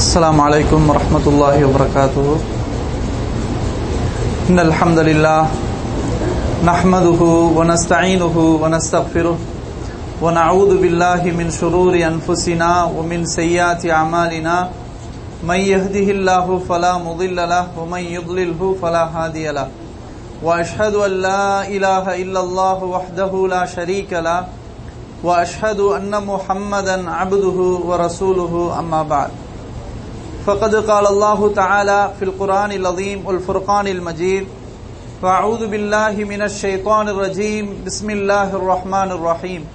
السلام عليكم ورحمة الله وبركاته. إن الحمد لله نحمده ونستعينه ونستغفره ونعوذ بالله من شرور أنفسنا ومن سيئات أعمالنا. من يهده الله فلا مضل له ومن يضلله فلا هادي له. وأشهد أن لا إله إلا الله وحده لا شريك له. وأشهد أن محمدا عبده ورسوله أما بعد. فقد قال الله تعالى في القرآن العظيم والفرقان المجيد فأعوذ بالله من الشيطان الرجيم بسم الله الرحمن الرحيم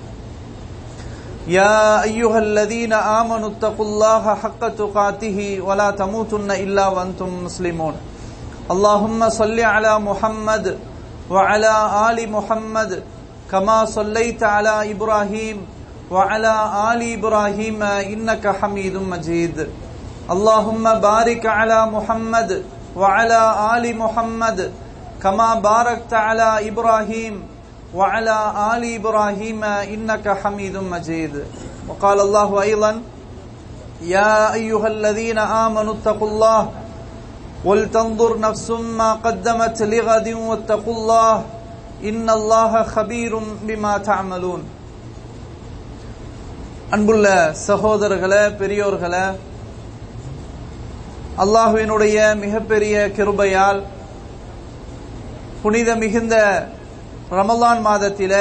يا أيها الذين آمنوا اتقوا الله حق تقاته ولا تموتن إلا وأنتم مسلمون. اللهم صل على محمد وعلى آل محمد كما صليت على إبراهيم وعلى آل إبراهيم إنك حميد مجيد اللهم بارك على محمد وعلى آل محمد كما باركت على إبراهيم وعلى آل إبراهيم إنك حميد مجيد وقال الله أيضا يا أيها الذين آمنوا اتقوا الله ولتنظر نفس ما قدمت لغد واتقوا الله إن الله خبير بما تعملون அன்புள்ள சகோதரர்களே பெரியோர்களே அல்லாஹுவினுடைய மிகப்பெரிய கிருபையால் புனித மிகுந்த ரமலான் மாதத்தில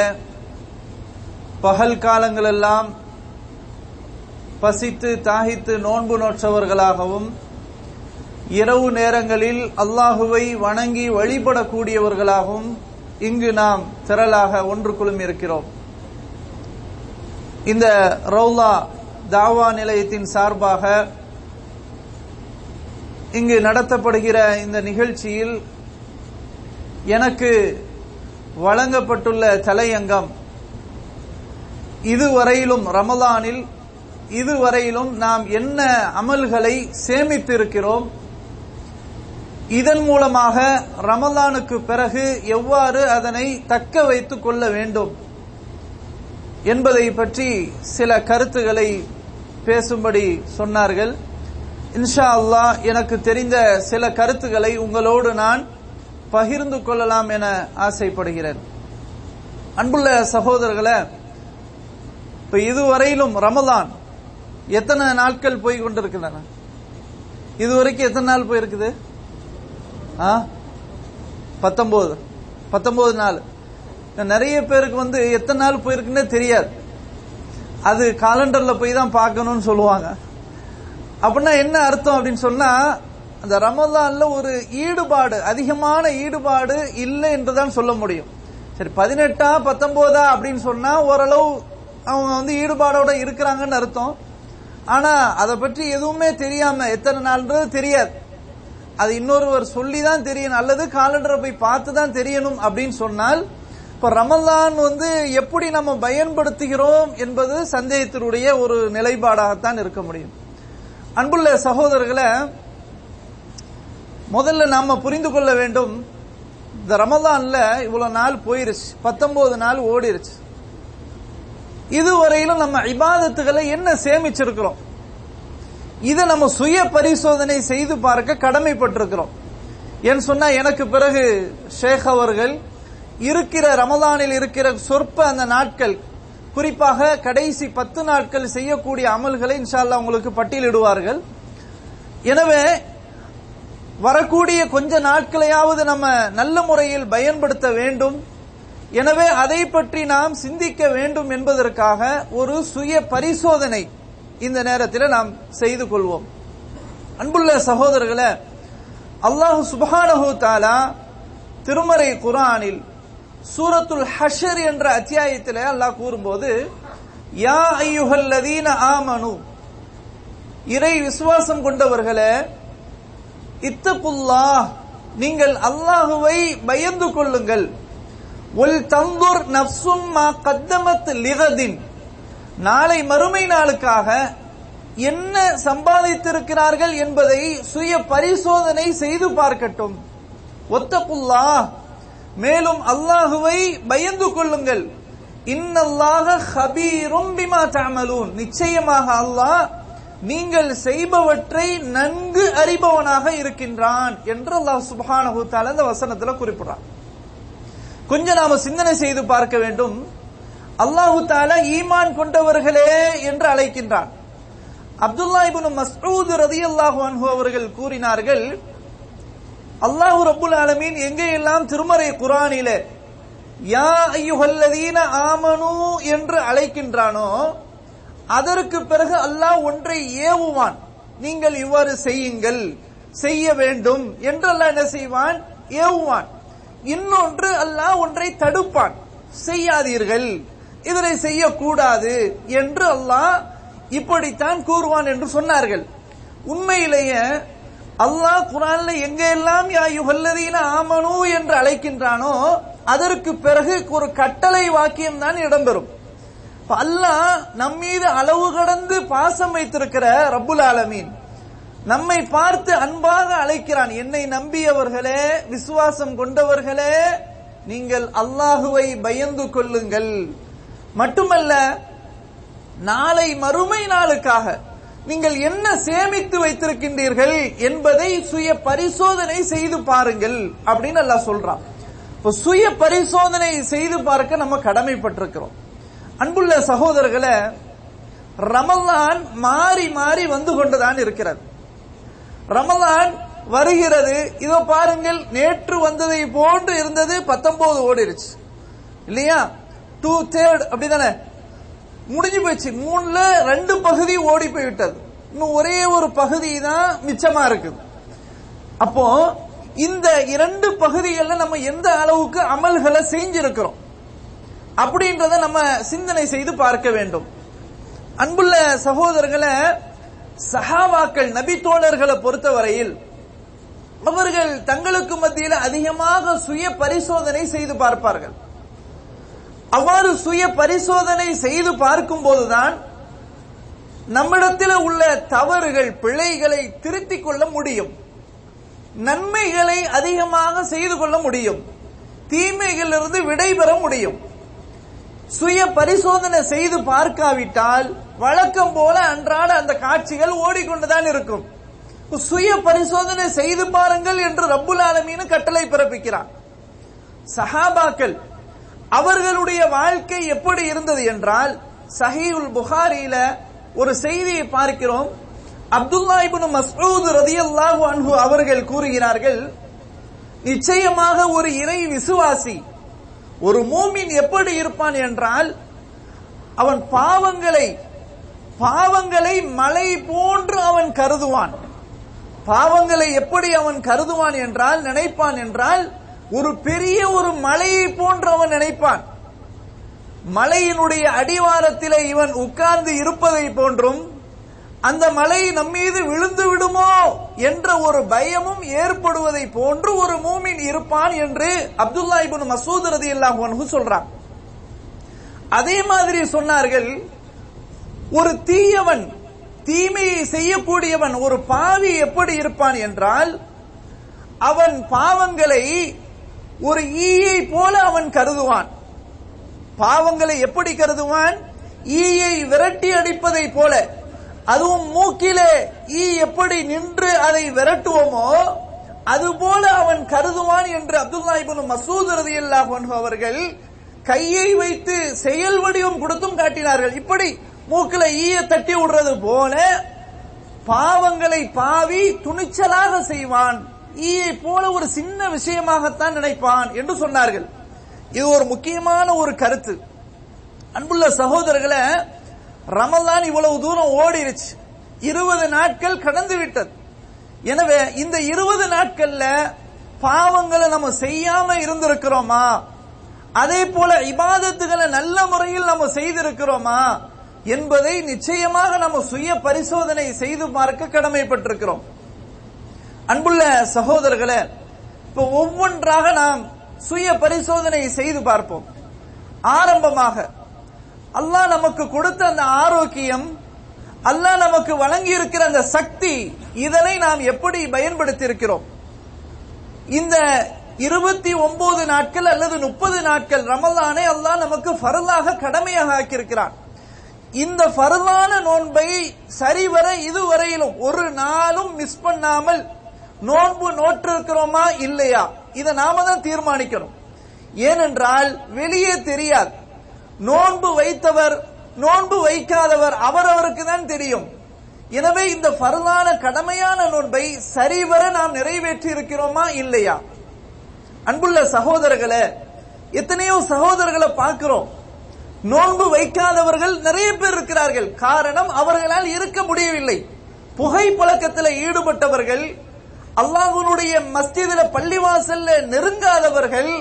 பகல் காலங்களெல்லாம் பசித்து தாகித்து நோன்பு நோற்றவர்களாகவும் இரவு நேரங்களில் அல்லாஹுவை வணங்கி வழிபடக்கூடியவர்களாகவும் இங்கு நாம் திரளாக ஒன்று குழுமி இருக்கிறோம். இந்த ரவுலா தாவா நிலையத்தின் சார்பாக இங்கு நடத்தப்படுகிற இந்த நிகழ்ச்சியில் எனக்கு வழங்கப்பட்டுள்ள தலையங்கம் இதுவரையிலும் ரமலானில் இதுவரையிலும் நாம் என்ன அமல்களை சேமித்திருக்கிறோம் இதன் மூலமாக ரமலானுக்கு பிறகு எவ்வாறு அதனை தக்க வைத்துக் கொள்ள வேண்டும் என்பதை பற்றி சில கருத்துக்களை பேசும்படி சொன்னார்கள். இன்ஷா அல்லா எனக்கு தெரிந்த சில கருத்துக்களை உங்களோடு நான் பகிர்ந்து கொள்ளலாம் என ஆசைப்படுகிறேன். அன்புள்ள சகோதரர்களை இப்ப இதுவரையிலும் ரமதான் எத்தனை நாட்கள் போய் கொண்டிருக்கின்றன? இதுவரைக்கும் எத்தனை நாள் போயிருக்குது? பத்தொன்பது பத்தொன்பது நாள். நிறைய பேருக்கு வந்து எத்தனை நாள் போயிருக்குன்னே தெரியாது. அது காலண்டர்ல போய் தான் பார்க்கணும்னு சொல்லுவாங்க. அப்படின்னா என்ன அர்த்தம் அப்படின்னு சொன்னா அந்த ரமதான்ல ஒரு ஈடுபாடு அதிகமான ஈடுபாடு இல்லை என்றுதான் சொல்ல முடியும். சரி பதினெட்டா பத்தொன்பதா அப்படின்னு சொன்னா ஓரளவு அவங்க வந்து ஈடுபாடோட இருக்கிறாங்கன்னு அர்த்தம். ஆனா அதை பற்றி எதுவுமே தெரியாம எத்தனை நாள்ன்றது தெரியாது. அது இன்னொருவர் சொல்லி தான் தெரியணும் அல்லது காலண்டரை போய் பார்த்து தான் தெரியணும் அப்படின்னு சொன்னால் இப்ப ரமலான் வந்து எப்படி நம்ம பயன்படுத்துகிறோம் என்பது சந்தேகத்தினுடைய ஒரு நிலைப்பாடாகத்தான் இருக்க முடியும். அன்புள்ள சகோதரர்களை முதல்ல நாம புரிந்து கொள்ள வேண்டும் இந்த ரமதான்ல இவ்வளவு நாள் போயிருச்சு பத்தொன்பது நாள் ஓடிருச்சு. இதுவரையிலும் நம்ம இபாதத்துகளை என்ன சேமிச்சிருக்கிறோம்? இதை நம்ம சுய பரிசோதனை செய்து பார்க்க கடமைப்பட்டிருக்கிறோம். ஏன்னு சொன்னா எனக்கு பிறகு ஷேக் அவர்கள் இருக்கிற ரமதானில் இருக்கிற சொற்ப அந்த நாட்கள் குறிப்பாக கடைசி பத்து நாட்கள் செய்யக்கூடிய அமல்களை இன்ஷால்லா உங்களுக்கு பட்டியலிடுவார்கள். எனவே வரக்கூடிய கொஞ்ச நாட்களையாவது நம்ம நல்ல முறையில் பயன்படுத்த வேண்டும். எனவே அதை பற்றி நாம் சிந்திக்க வேண்டும் என்பதற்காக ஒரு சுய பரிசோதனை இந்த நேரத்தில் நாம் செய்து கொள்வோம். அன்புள்ள சகோதரர்களை அல்லாஹு சுபானஹு தாலா திருமறை குரானில் சூரத்துல் ஹஷர் என்ற அத்தியாயத்தில் அல்லாஹ் கூறும்போது யா ஐயுஹல்லதீன ஆமனு. இறை விசுவாசம் கொண்டவர்களே இத்தகுல்லா நீங்கள் அல்லாஹுவை பயந்து கொள்ளுங்கள். ஒல் தந்தூர் நப்சும் மா கத்தமத் லிகதின். நாளை மறுமை நாளுக்காக என்ன சம்பாதித்திருக்கிறார்கள் என்பதை சுய பரிசோதனை செய்து பார்க்கட்டும். ஒத்தகுல்லா மேலும் அல்லாஹுவை பயந்து கொள்ளுங்கள். இன்னல்லாக ஹபீரும் பிமா தஅமலூன். நிச்சயமாக அல்லாஹ் நீங்கள் செய்பவற்றை நன்கு அறிபவனாக இருக்கின்றான் என்று அல்லாஹ் சுப்ஹானஹு தஆலா இந்த வசனத்துல குறிப்பிடுறான். கொஞ்சம் நாம சிந்தனை செய்து பார்க்க வேண்டும். அல்லாஹு தால ஈமான் கொண்டவர்களே என்று அழைக்கின்றான். அப்துல்லா இப்னு மஸ்ஊத் ரலியல்லாஹு அன்ஹு அவர்கள் கூறினார்கள் அல்லாஹு ரபுல் ஆலமீன் எங்கெல்லாம் திருமறை குரானில யா ஐயுஹல்லதீன ஆமனு என்று அழைக்கின்றானோ அதற்கு பிறகு அல்லாஹ் ஒன்றை ஏவுவான். நீங்கள் இவ்வாறு செய்யுங்கள் செய்ய வேண்டும் என்று அல்லாஹ் என்ன செய்வான்? ஏவுவான். இன்னொன்று அல்லாஹ் ஒன்றை தடுப்பான். செய்யாதீர்கள் இதனை செய்யக்கூடாது என்று அல்லாஹ் இப்படித்தான் கூறுவான் என்று சொன்னார்கள். உண்மையிலேயே அல்லாஹ் குரான்ல எங்க எல்லாம் யா யுஹல்லதீன ஆமனு என்று அழைக்கின்றானோ அதற்கு பிறகு ஒரு கட்டளை வாக்கியம் தான் இடம்பெறும். அல்லாஹ் நம் மீது அளவு கடந்து பாசம் வைத்திருக்கிற ரப்புல் ஆலமீன். நம்மை பார்த்து அன்பாக அழைக்கிறான். என்னை நம்பியவர்களே விசுவாசம் கொண்டவர்களே நீங்கள் அல்லாஹுவை பயந்து கொள்ளுங்கள். மட்டுமல்ல நாளை மறுமை நாளுக்காக நீங்கள் என்ன சேமித்து வைத்திருக்கின்றீர்கள் என்பதை சுய பரிசோதனை செய்து பாருங்கள் அப்படின்னு எல்லாம் சொல்றான். இப்ப சுய பரிசோதனை செய்து பார்க்க நம்ம கடமைப்பட்டிருக்கிறோம். அன்புள்ள சகோதரர்களை ரமலான் மாறி மாறி வந்து கொண்டுதான் இருக்கிறது. ரமலான் வருகிறது. இதோ பாருங்கள் நேற்று வந்ததை போன்று இருந்தது பத்தொன்பது ஓடிருச்சு. இல்லையா? டூ தேர்ட் அப்படிதானே? முடிஞ்சு போச்சு. மூணுல ரெண்டு பகுதி ஓடி போய்விட்டது. இன்னும் ஒரே ஒரு பகுதி தான் மிச்சமா இருக்குது. அப்போ இந்த இரண்டு பகுதிகளில் நம்ம எந்த அளவுக்கு அமல்களை செஞ்சிருக்கிறோம்? அப்படின்றத நம்ம சிந்தனை செய்து பார்க்க வேண்டும். அன்புள்ள சகோதரர்களை சஹாவாக்கள் நபி தோழர்களை பொறுத்தவரையில் அவர்கள் தங்களுக்கு மத்தியில் அதிகமாக சுய பரிசோதனை செய்து பார்ப்பார்கள். அவ்வாறு சுய பரிசோதனை செய்து பார்க்கும் போதுதான் நம்மிடத்தில் உள்ள தவறுகள் பிழைகளை திருத்திக் கொள்ள முடியும். நன்மைகளை அதிகமாக செய்து கொள்ள முடியும். தீமைகளிலிருந்து விடைபெற முடியும். சுய பரிசோதனை செய்து பார்க்காவிட்டால் வழக்கம் போல அன்றாட அந்த காட்சிகள் ஓடிக்கொண்டுதான் இருக்கும். சுய பரிசோதனை செய்து பாருங்கள் என்று ரப்புல் ஆலமீன் கட்டளை பிறப்பிக்கிறான். சஹாபாக்கள் அவர்களுடைய வாழ்க்கை எப்படி இருந்தது என்றால் சஹீல் புகாரியில ஒரு செய்தியை பார்க்கிறோம். அப்துல்லா இப்னு மஸ்ஊத் ரதியல்லாஹு அன்ஹு அவர்கள் கூறுகிறார்கள் நிச்சயமாக ஒரு இறை விசுவாசி ஒரு மூமின் எப்படி இருப்பான் என்றால் அவன் பாவங்களை பாவங்களை மலை போன்று அவன் கருதுவான். பாவங்களை எப்படி அவன் கருதுவான் என்றால் நினைப்பான் என்றால் ஒரு பெரிய ஒரு மலையை போன்று அவன் நினைப்பான். மலையினுடைய அடிவாரத்திலே இவன் உட்கார்ந்து இருப்பதை போன்றும் அந்த மலை நம்மீது விழுந்து விடுமோ என்ற ஒரு பயமும் ஏற்படுவதை போன்று ஒரு மூமின் இருப்பான் என்று அப்துல்லா இபுன் மசூத் ரதி அல்லாஹ் சொல்றான். அதே மாதிரி சொன்னார்கள் ஒரு தீயவன் தீமையை செய்யக்கூடியவன் ஒரு பாவி எப்படி இருப்பான் என்றால் அவன் பாவங்களை ஒரு ஈயை போல அவன் கருதுவான். பாவங்களை எப்படி கருதுவான்? ஈயை விரட்டி அடிப்பதை போல. அதுவும் மூக்கிலே ஈ எப்படி நின்று அதை விரட்டுவோமோ அதுபோல அவன் கருதுவான் என்று அப்துல்லா இபின் மசூத் ரதியல்லாஹு அவர்கள் கையை வைத்து செயல் வடிவம் கொடுத்தும் காட்டினார்கள். இப்படி மூக்கில ஈய தட்டி விடுறது போல பாவங்களை பாவி துணிச்சலாக செய்வான். ஈயை போல ஒரு சின்ன விஷயமாகத்தான் நினைப்பான் என்று சொன்னார்கள். இது ஒரு முக்கியமான ஒரு கருத்து. அன்புள்ள சகோதரர்களை ரமலான் இவ்வளவு தூரம் ஓடிருச்சு. இருபது நாட்கள் கடந்து விட்டது. எனவே இந்த இருபது நாட்கள்ல பாவங்களை நம்ம செய்யாம இருந்திருக்கிறோமா? அதே போல இபாதத்துகளை நல்ல முறையில் நம்ம செய்திருக்கிறோமா? என்பதை நிச்சயமாக நம்ம சுய பரிசோதனை செய்து பார்க்க கடமைப்பட்டிருக்கிறோம். அன்புள்ள சகோதரர்களே இப்ப ஒவ்வொன்றாக நாம் சுய பரிசோதனை செய்து பார்ப்போம். ஆரம்பமாக அல்லாஹ் நமக்கு கொடுத்த அந்த ஆரோக்கியம் அல்லாஹ் நமக்கு வழங்கி இருக்கிற அந்த சக்தி இதனை நாம் எப்படி பயன்படுத்தி இருக்கிறோம் இந்த இருபத்தி ஒன்பது நாட்கள் அல்லது முப்பது நாட்கள் ரமலானை அல்லாஹ் நமக்கு ஃபரலாக கடமையாக ஆக்கியிருக்கிறான். இந்த ஃபர்தான நோன்பை சரிவர இதுவரையிலும் ஒரு நாளும் மிஸ் பண்ணாமல் நோன்பு நோற்றிருக்கிறோமா இல்லையா? இதை நாம தான் தீர்மானிக்கணும். ஏனென்றால் வெளியே தெரியாது. நோன்பு வைத்தவர் நோன்பு வைக்காதவர் அவரவருக்கு தான் தெரியும். எனவே இந்த ஃபர்தான கடமையான நோன்பை சரிவர நாம் நிறைவேற்றி இருக்கிறோமா இல்லையா? அன்புள்ள சகோதரர்களை எத்தனையோ சகோதரர்களை பார்க்கிறோம். நோன்பு வைக்காதவர்கள் நிறைய பேர் இருக்கிறார்கள். காரணம் அவர்களால் இருக்க முடியவில்லை. புகை பழக்கத்தில் ஈடுபட்டவர்கள் அல்லாஹ்வுடைய மஸ்ஜிதில பள்ளிவாசல்ல நெருங்காதவர்கள்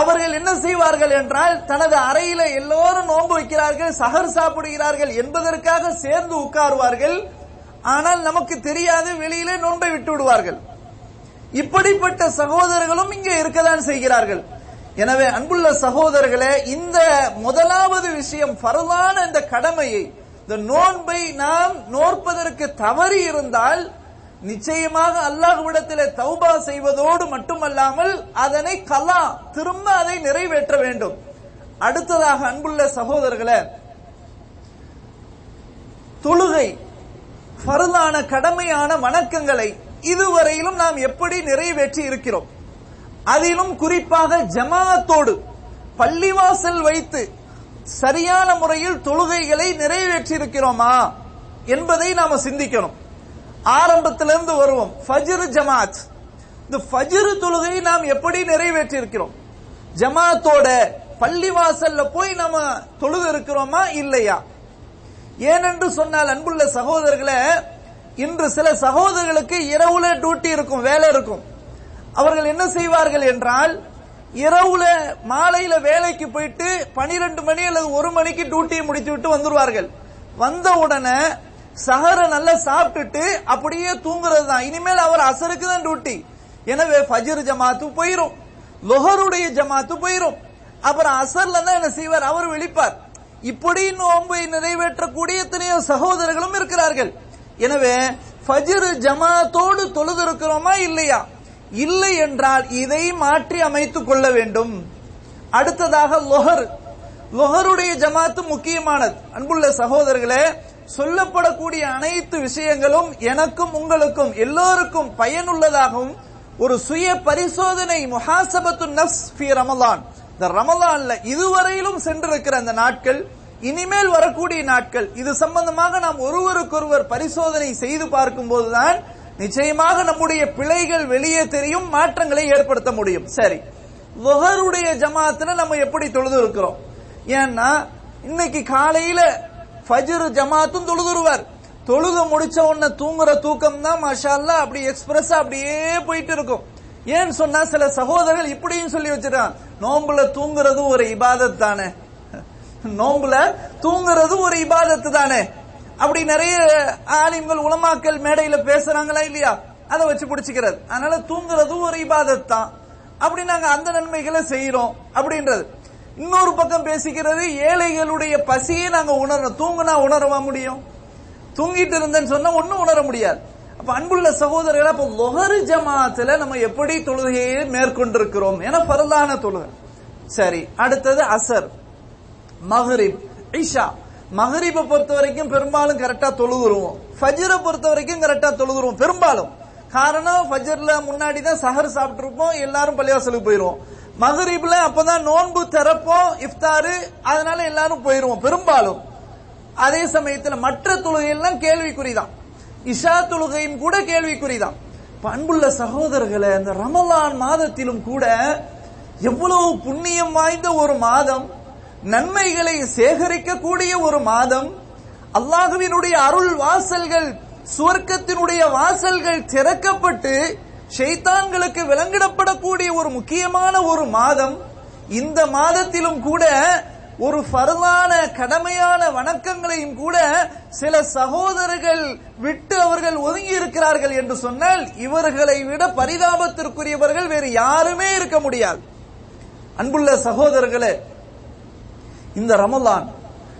அவர்கள் என்ன செய்வார்கள் என்றால் தனது அறையில எல்லோரும் நோன்பு வைக்கிறார்கள் சகர் சாப்பிடுகிறார்கள் என்பதற்காக சேர்ந்து உட்காருவார்கள். ஆனால் நமக்கு தெரியாது வெளியிலே நோன்பை விட்டு விடுவார்கள். இப்படிப்பட்ட சகோதரர்களும் இங்கே இருக்கதான் செய்கிறார்கள். எனவே அன்புள்ள சகோதரர்களே இந்த முதலாவது விஷயம் பரவான இந்த கடமையை இந்த நோன்பை நாம் நோற்பதற்கு தவறி இருந்தால் நிச்சயமாக அல்லாஹ்விடத்திலே தௌபா செய்வதோடு மட்டுமல்லாமல் அதனை கலா திரும்ப அதை நிறைவேற்ற வேண்டும். அடுத்ததாக அன்புள்ள சகோதரர்களே தொழுகை பருதான கடமையான வணக்கங்களை இதுவரையிலும் நாம் எப்படி நிறைவேற்றி இருக்கிறோம்? அதிலும் குறிப்பாக ஜமாத்தோடு பள்ளிவாசல் வைத்து சரியான முறையில் தொழுகைகளை நிறைவேற்றி இருக்கிறோமா என்பதை நாம சிந்திக்கணும். ஆரம்பத்திலிருந்து வருவோம். ஃபஜ்ர் ஜமாத் இந்த ஃபஜ்ர் தொழுகை நாம் எப்படி நிறைவேற்றி இருக்கிறோம் ஜமாத்தோட பள்ளிவாசல்ல போய் நாம தொழுது இருக்கிறோமா இல்லையா? ஏனென்று சொன்னால் அன்புள்ள சகோதரர்களே இன்று சில சகோதரர்களுக்கு இரவுல டியூட்டி இருக்கும் வேலை இருக்கும். அவர்கள் என்ன செய்வார்கள் என்றால் இரவுல மாலையில வேலைக்கு போயிட்டு பனிரெண்டு மணி அல்லது ஒரு மணிக்கு டியூட்டியை முடித்து விட்டு வந்துருவார்கள். வந்த உடனே சஹர நல்லா சாப்பிட்டுட்டு அப்படியே தூங்குறது தான் இனிமேல் அவர் அசருக்கு தான் டியூட்டி எனவே ஃபஜர் ஜமாத்து போயிரும். லொஹருடைய ஜமாத்து போயிரும். அப்புறம் அசர்ல தான் என்ன செய்வார்? அவர் விழிப்பார். இப்படி நோன்பை நிறைவேற்றக்கூடிய எத்தனையோ சகோதரர்களும் இருக்கிறார்கள். எனவே ஃபஜர் ஜமாத்தோடு தொழுது இருக்கிறோமா இல்லையா? இல்லை என்றால் இதை மாற்றி அமைத்துக் கொள்ள வேண்டும். அடுத்ததாக லொஹர். லொஹருடைய ஜமாத்து முக்கியமானது. அன்புள்ள சகோதரர்களே சொல்லப்படக்கூடிய அனைத்து விஷயங்களும் எனக்கும் உங்களுக்கும் எல்லோருக்கும் பயனுள்ளதாகவும் ஒரு சுய பரிசோதனை முஹாசபத்து நஃப்ஸ் ஃபி ரமலான். இந்த ரமலான்ல இதுவரையிலும் சென்றிருக்கிற அந்த நாட்கள் இனிமேல் வரக்கூடிய நாட்கள் இது சம்பந்தமாக நாம் ஒருவருக்கொருவர் பரிசோதனை செய்து பார்க்கும் போதுதான் நிச்சயமாக நம்முடைய பிழைகள் வெளியே தெரியும் மாற்றங்களை ஏற்படுத்த முடியும். சரி. லுஹருடைய ஜமாத்துல நம்ம எப்படி தொழுது இருக்கிறோம்? ஏன்னா இன்னைக்கு காலையில ஃபஜிர் ஜமாத்தும் தொழுதுருவார். தொழுக முடிச்ச உடனே தூங்குற தூக்கம் தான் மாஷா அப்படி எக்ஸ்பிரஸ் அப்படியே போயிட்டு இருக்கும் ஏன்னு சொன்னா சில சகோதரர்கள் இப்படியும் சொல்லி வச்சிருக்கான் நோம்புல தூங்குறது ஒரு இபாதத் தானே. நோம்புல தூங்குறது ஒரு இபாதத்து தானே. அப்படி நிறைய ஆலிம்கள் உலமாக்கல் மேடையில பேசுறாங்களா இல்லையா? அதை வச்சு பிடிச்சிக்கிறது. அதனால தூங்குறதும் ஒரு இபாதத் தான். அப்படி நாங்க அந்த நன்மைகளை செய்யறோம் அப்படின்றது. இன்னொரு பக்கம் பேசிக்கிறது ஏழைகளுடைய பசியை நாங்க உணரணும். தூங்குனா உணரவா முடியும்? தூங்கிட்டு இருந்தேன்னு சொன்னா ஒன்னும் உணர முடியாது. அப்ப அன்புள்ள சகோதரர்கள் அப்ப லொஹரு ஜமாத்துல நம்ம எப்படி தொழுகையை மேற்கொண்டிருக்கிறோம்? என பரலான தொழுகை. சரி அடுத்தது அசர் மஹரிப் இஷா. மஹரிபை பொறுத்த வரைக்கும் பெரும்பாலும் கரெக்டா தொழுகுருவோம் ஃபஜ்ரை பொறுத்த வரைக்கும் கரெக்டா தொழுகுருவோம் பெரும்பாலும். காரணம் ஃபஜர்ல முன்னாடி தான் சஹர் சாப்பிட்டு இருப்போம் எல்லாரும் பள்ளிவாசலுக்கு போயிருவோம். மகரீப்ல அப்பதான் நோன்பு திறப்போம் இஃப்தாரு அதனால எல்லாரும் போயிருவோம். பெரும்பாலும் அதே சமயத்தில் மற்ற தொழுகையெல்லாம் கேள்விக்குறிதான். இஷா தொழுகையும் கூட கேள்விக்குறிதான். அன்புள்ள சகோதரர்களை அந்த ரமலான் மாதத்திலும் கூட எவ்வளவு புண்ணியம் வாய்ந்த ஒரு மாதம் நன்மைகளை சேகரிக்கக்கூடிய ஒரு மாதம் அல்லாஹுவினுடைய அருள் வாசல்கள் சுவர்க்கத்தினுடைய வாசல்கள் திறக்கப்பட்டு ஷைத்தான்களுக்கு விலங்கிடப்படக்கூடிய ஒரு முக்கியமான ஒரு மாதம் இந்த மாதத்திலும் கூட ஒரு ஃபர்தான கடமையான வணக்கங்களையும் கூட சில சகோதரர்கள் விட்டு அவர்கள் ஒதுங்கி இருக்கிறார்கள் என்று சொன்னால் இவர்களை விட பரிதாபத்திற்குரியவர்கள் வேறு யாருமே இருக்க முடியாது. அன்புள்ள சகோதரர்களே இந்த ரமலான்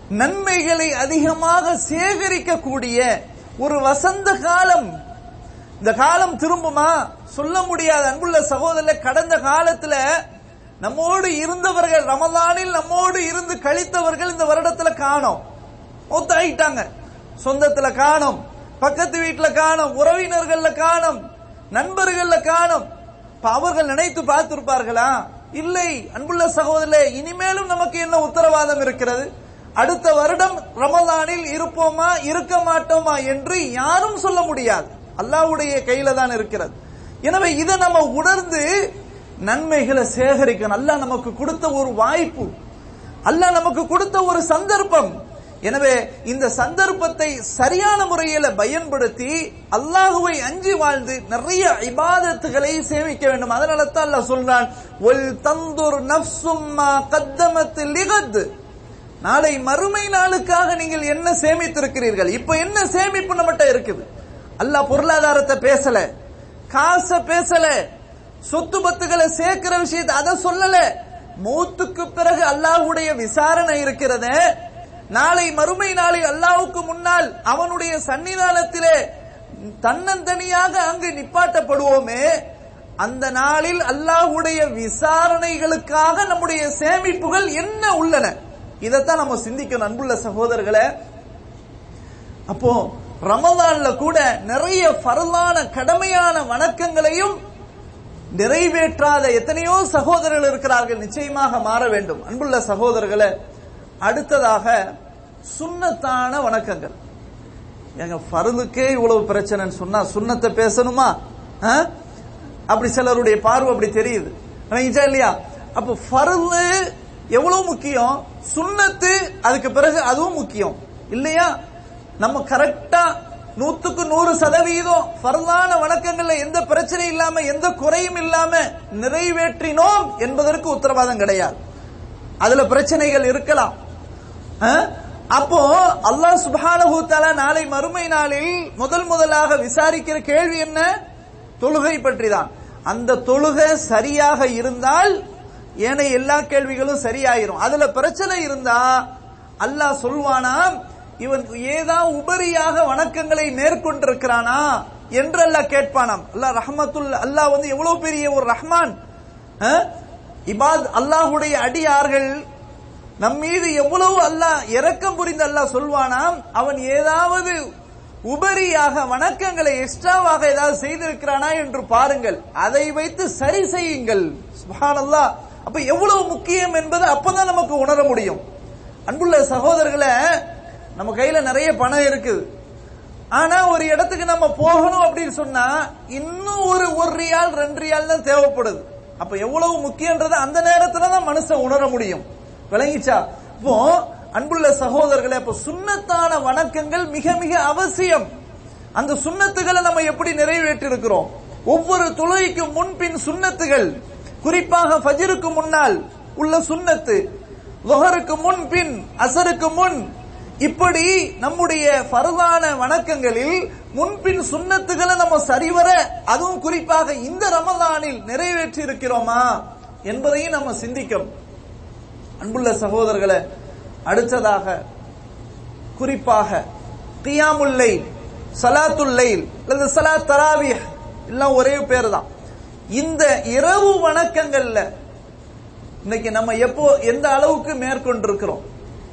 நன்மைகளை அதிகமாக சேகரிக்கக்கூடிய ஒரு வசந்த காலம். இந்த காலம் திரும்புமா? சொல்ல முடியாது அன்புள்ள சகோதரர் கடந்த காலத்துல நம்மோடு இருந்தவர்கள் ரமலானில் நம்மோடு இருந்து கழித்தவர்கள் இந்த வருடத்துல காணோம். ஒத்தாயிட்டாங்க. சொந்தத்துல காணும். பக்கத்து வீட்டுல காணும். உறவினர்கள்ல காணும். நண்பர்கள்ல காணும். அவர்கள் நினைத்து பார்த்திருப்பார்களா? இல்லை அன்புள்ள சகோதரே இனிமேலும் நமக்கு என்ன உத்தரவாதம் இருக்கிறது? அடுத்த வருடம் ரமலானில் இருப்போமா இருக்க மாட்டோமா என்று யாரும் சொல்ல முடியாது. அல்லாஹ்வுடைய கையில தான் இருக்கிறது. எனவே இதை நம்ம உணர்ந்து நன்மைகளை சேகரிக்கணும். அல்லாஹ் நமக்கு கொடுத்த ஒரு வாய்ப்பு. அல்லாஹ் நமக்கு கொடுத்த ஒரு சந்தர்ப்பம். எனவே இந்த சந்தர்ப்பத்தை சரியான முறையில பயன்படுத்தி அல்லாஹுவை அஞ்சி வாழ்ந்து நிறைய இபாதத்துகளை சேமிக்க வேண்டும். அதனால தான் அல்லாஹ் சொல்றான் ஒல் தந்தூர் நஃப்சும் மா லிகத். நாளை மறுமை நாளுக்காக நீங்கள் என்ன சேமித்திருக்கிறீர்கள்? இப்ப என்ன சேமிப்பு நம்மகிட்ட இருக்குது? அல்லாஹ் பொருளாதாரத்தை பேசல. காசை பேசல. சொத்து பத்துகளை சேர்க்கிற விஷயத்தை அதை சொல்லல. மௌத்துக்கு பிறகு அல்லாஹ்வுடைய விசாரணை இருக்கிறது. நாளை மறுமை நாளை அல்லாவுக்கு முன்னால் அவனுடைய சன்னிதானத்திலே தன்னந்தனியாக அங்கு நிப்பாட்டப்படுவோமே. அந்த நாளில் அல்லாஹ்வுடைய விசாரணைகளுக்காக நம்முடைய சேமிப்புகள் என்ன உள்ளன? இதைத்தான் நம்ம சிந்திக்கணும் அன்புள்ள சகோதரர்களை. அப்போ ரமதான்ல கூட நிறைய பரலான கடமையான வணக்கங்களையும் நிறைவேற்றாத எத்தனையோ சகோதரர்கள் இருக்கிறார்கள். நிச்சயமாக மாற வேண்டும். அன்புள்ள சகோதரர்களை அடுத்ததாக சுண்ணத்தான வணக்கங்கள். எங்க ஃபர்லுக்கே இவ்வளவு பிரச்சனைன்னு சொன்னா சுன்னத்தை பேசணுமா? ஆ? அப்படி சிலருடைய பார்வை அப்படி தெரியுது. இல்லையா? அப்ப பருது எவ்வளவு முக்கியம்? சுண்ணத்து அதுக்கு பிறகு அதுவும் முக்கியம். இல்லையா? நம்ம கரெக்டா நூத்துக்கு நூறு சதவீதம் பரவான வணக்கங்கள்ல எந்த பிரச்சனையும் இல்லாம எந்த குறையும் இல்லாம நிறைவேற்றினோம் என்பதற்கு உத்தரவாதம் கிடையாது. அதுல பிரச்சனைகள் இருக்கலாம். ஆ? அப்போ அல்லாஹ் சுப்ஹானஹு நாளை மறுமை நாளில் முதல் முதலாக விசாரிக்கிற கேள்வி என்ன? தொழுகை பற்றி தான் அந்த தொழுகை சரியாக இருந்தால் ஏனைய எல்லா கேள்விகளும் சரியாயிரும். அதுல பிரச்சனை இருந்தா அல்லாஹ் சொல்வானாம் இவன் ஏதா உபரியாக வணக்கங்களை மேற்கொண்டிருக்கிறானா என்று அல்லாஹ் கேட்பானாம். அல்லாஹ் ரஹமத்துல் அல்லாஹ் வந்து எவ்வளவு பெரிய ஒரு ரஹ்மான். இபாத் அல்லாஹ்வுடைய அடியார்கள் நம் மீது எவ்வளவு அல்லாஹ் இரக்கம் புரிந்து அல்லாஹ் சொல்வானாம். அவன் ஏதாவது உபரியாக வணக்கங்களை எக்ஸ்ட்ராவாக ஏதாவது செய்திருக்கிறானா என்று பாருங்கள். அதை வைத்து சரி செய்யுங்கள். சுபானல்லா அப்ப எவ்வளவு முக்கியம் என்பது அப்பதான் நமக்கு உணர முடியும். அன்புள்ள சகோதரர்களை நம்ம கையில நிறைய பணம் இருக்குது. ஆனா ஒரு இடத்துக்கு நம்ம போகணும் அப்படின்னு சொன்னா இன்னும் ஒரு ஒரு ரியால் ரெண்டு ரியால் தான் தேவைப்படுது. அப்ப எவ்வளவு முக்கியன்றதை அந்த நேரத்துல தான் மனுஷன் உணர முடியும். விளங்கிச்சா? இப்போ அன்புள்ள சகோதரர்களே அப்ப சுன்னத்தான வணக்கங்கள் மிக மிக அவசியம். அந்த சுன்னத்துகளை நம்ம எப்படி நிறைவேற்றி இருக்கிறோம் ஒவ்வொரு தொழுகைக்கு முன்பின் சுண்ணத்துகள். குறிப்பாக ஃபஜ்ருக்கு முன்னால் உள்ள சுண்ணத்து. லுஹருக்கு முன் பின் அசருக்கு முன் இப்படி நம்முடைய ஃபர்தான வணக்கங்களில் முன்பின் சுண்ணத்துகளை நம்ம சரிவர அதுவும் குறிப்பாக இந்த ரமதானில் நிறைவேற்றி இருக்கிறோமா என்பதையும் நம்ம சிந்திக்கணும் அன்புள்ள சகோதரர்களை அடுத்ததாக குறிப்பாக கியாமுல் சலாத்துல்லை அல்லது சலா தராவிய எல்லாம் ஒரே பேர் தான் இந்த இரவு வணக்கங்கள்ல இன்னைக்கு நம்ம எப்போ எந்த அளவுக்கு மேற்கொண்டிருக்கிறோம்?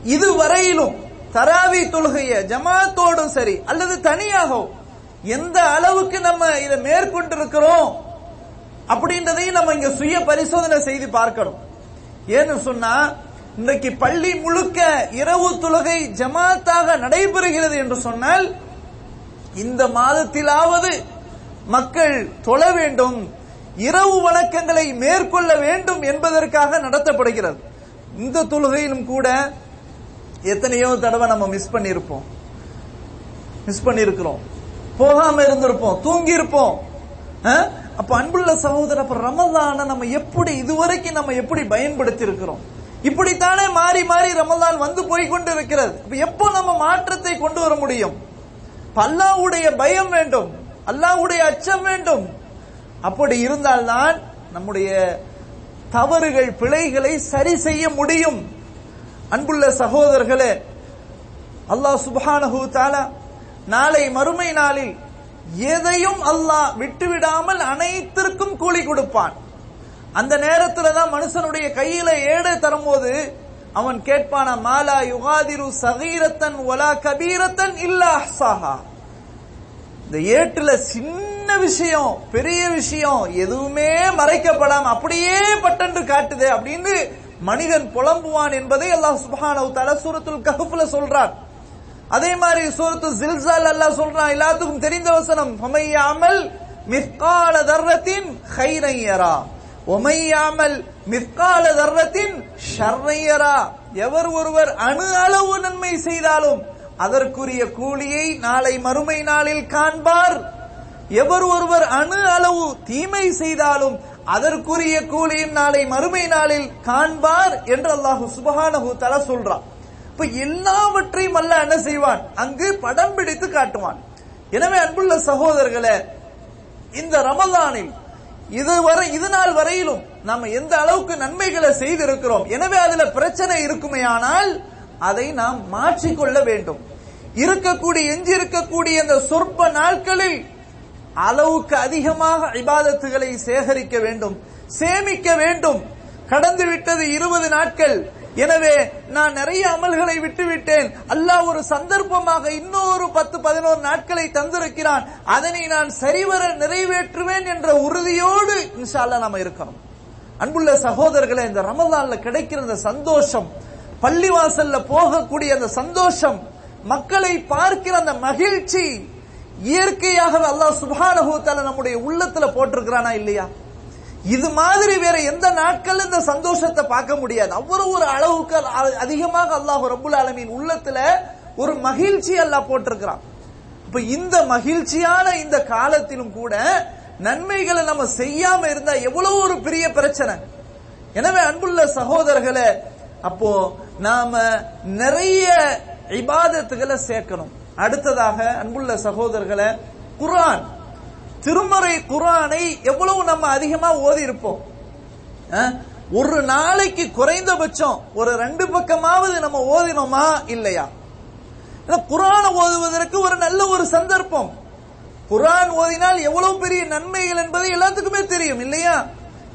இதுவரையிலும் தராவி தொழுகைய ஜமாத்தோடும் சரி அல்லது தனியாகவும் எந்த அளவுக்கு நம்ம இதை மேற்கொண்டிருக்கிறோம் அப்படின்றதையும் நம்ம இங்க சுய பரிசோதனை செய்து பார்க்கணும். ஏன்னு சொன்னா இன்றைக்கு பள்ளி முழுக்க இரவு தொழுகை ஜமாத்தாக நடைபெறுகிறது என்று சொன்னால் இந்த மாதத்திலாவது மக்கள் தொழ வேண்டும் இரவு வணக்கங்களை மேற்கொள்ள வேண்டும் என்பதற்காக நடத்தப்படுகிறது. இந்த தொழுகையிலும் கூட எத்தனையோ தடவை நம்ம மிஸ் பண்ணியிருப்போம். மிஸ் பண்ணியிருக்கிறோம். போகாம இருந்திருப்போம். தூங்கி இருப்போம் அப்ப அன்புள்ள சகோதர அப்ப ரமதான நம்ம எப்படி இதுவரைக்கும் நம்ம எப்படி பயன்படுத்தி இருக்கிறோம் இப்படித்தானே மாறி மாறி ரமலான் வந்து போய் கொண்டு இருக்கிறது எப்போ நம்ம மாற்றத்தை கொண்டு வர முடியும்? அல்லாவுடைய பயம் வேண்டும். அல்லாவுடைய அச்சம் வேண்டும். அப்படி இருந்தால்தான் நம்முடைய தவறுகள் பிழைகளை சரி செய்ய முடியும். அன்புள்ள சகோதரர்களே அல்லாஹ் சுப்ஹானஹு தாலா நாளை மறுமை நாளில் எதையும் அல்லாஹ் விட்டுவிடாமல் அனைத்திற்கும் கூலி கொடுப்பான். அந்த நேரத்துல தான் மனுஷனுடைய கையில ஏடை தரும்போது அவன் கேட்பான மாலா யுகாதிரு சகீரத்தன் ஒலா கபீரத்தன் இல்லா அஹ்சாஹா. இந்த ஏட்டுல சின்ன விஷயம் பெரிய விஷயம் எதுவுமே மறைக்கப்படாம அப்படியே பட்டன்று காட்டுது அப்படின்னு மனிதன் புலம்புவான் என்பதை அல்லாஹ் சுப்ஹானஹு தல சூரத்துல் கஹ்ஃப்ல சொல்றான். அதே மாதிரி சூரத்து ஜில்சால் அல்லாஹ் சொல்றான் எல்லாத்துக்கும் தெரிந்த வசனம் அமையாமல் மிஸ்கால தர்ரத்தின் ஹைரையரா ஒமையாமல் மிஸ்கால தர்ரத்தின் ஷர்ரையரா எவர் ஒருவர் அணு அளவு நன்மை செய்தாலும் அதற்குரிய கூலியை நாளை மறுமை நாளில் காண்பார். எவர் ஒருவர் அணு அளவு தீமை செய்தாலும் அதற்குரிய கூலியும் நாளை மறுமை நாளில் காண்பார் என்று அல்லாஹு சுபஹானஹு தஆலா சொல்றான். இப்ப எல்லாவற்றையும் அல்ல என்ன செய்வான்? அங்கு படம் பிடித்து காட்டுவான். எனவே அன்புள்ள சகோதரர்களே இந்த ரமதானில் இதுவரை இது நாள் வரையிலும் நம்ம எந்த அளவுக்கு நன்மைகளை செய்திருக்கிறோம்? எனவே அதுல பிரச்சனை இருக்குமேயானால் அதை நாம் மாற்றிக்கொள்ள வேண்டும். இருக்கக்கூடிய எஞ்சி இருக்கக்கூடிய அந்த சொற்ப நாட்களில் அளவுக்கு அதிகமாக இபாதத்துகளை சேகரிக்க வேண்டும் சேமிக்க வேண்டும். கடந்து விட்டது இருபது நாட்கள். எனவே நான் நிறைய அமல்களை விட்டுவிட்டேன். அல்லாஹ் ஒரு சந்தர்ப்பமாக இன்னொரு பத்து பதினோரு நாட்களை தந்திருக்கிறான். அதனை நான் சரிவர நிறைவேற்றுவேன் என்ற உறுதியோடு இன்ஷால்ல நாம இருக்கணும். அன்புள்ள சகோதரர்களே இந்த ரமதான்ல கிடைக்கிற அந்த சந்தோஷம் பள்ளிவாசல்ல போகக்கூடிய அந்த சந்தோஷம் மக்களை பார்க்கிற அந்த மகிழ்ச்சி இயற்கையாகவே அல்லாஹ் சுப்ஹானஹு நம்முடைய உள்ளத்துல போட்டிருக்கிறானா இல்லையா? இது மாதிரி வேற எந்த நாட்கள் இந்த சந்தோஷத்தை பார்க்க முடியாது. அவ்வளவு ஒரு அளவுக்கு அ- அதிகமாக அல்லாஹ் ரபுல் ஆலமீன் உள்ளத்துல ஒரு மகிழ்ச்சி அல்லாஹ் போட்டிருக்கிறான். இப்ப இந்த மகிழ்ச்சியான இந்த காலத்திலும் கூட நன்மைகளை நம்ம செய்யாம இருந்தா எவ்வளவு ஒரு பெரிய பிரச்சனை. எனவே அன்புள்ள சகோதரர்களை அப்போ நாம நிறைய இபாதத்துகளை சேர்க்கணும். அடுத்ததாக அன்புள்ள சகோதரர்களை குரான் திருமறை குரானை எவ்வளவு நம்ம அதிகமா ஓதி இருப்போம் ஒரு நாளைக்கு குறைந்தபட்சம் ஒரு ரெண்டு பக்கமாவது நம்ம ஓதினோமா இல்லையா? ஏன்னா ஓதுவதற்கு ஒரு நல்ல ஒரு சந்தர்ப்பம். குரான் ஓதினால் எவ்வளவு பெரிய நன்மைகள் என்பது எல்லாத்துக்குமே தெரியும் இல்லையா?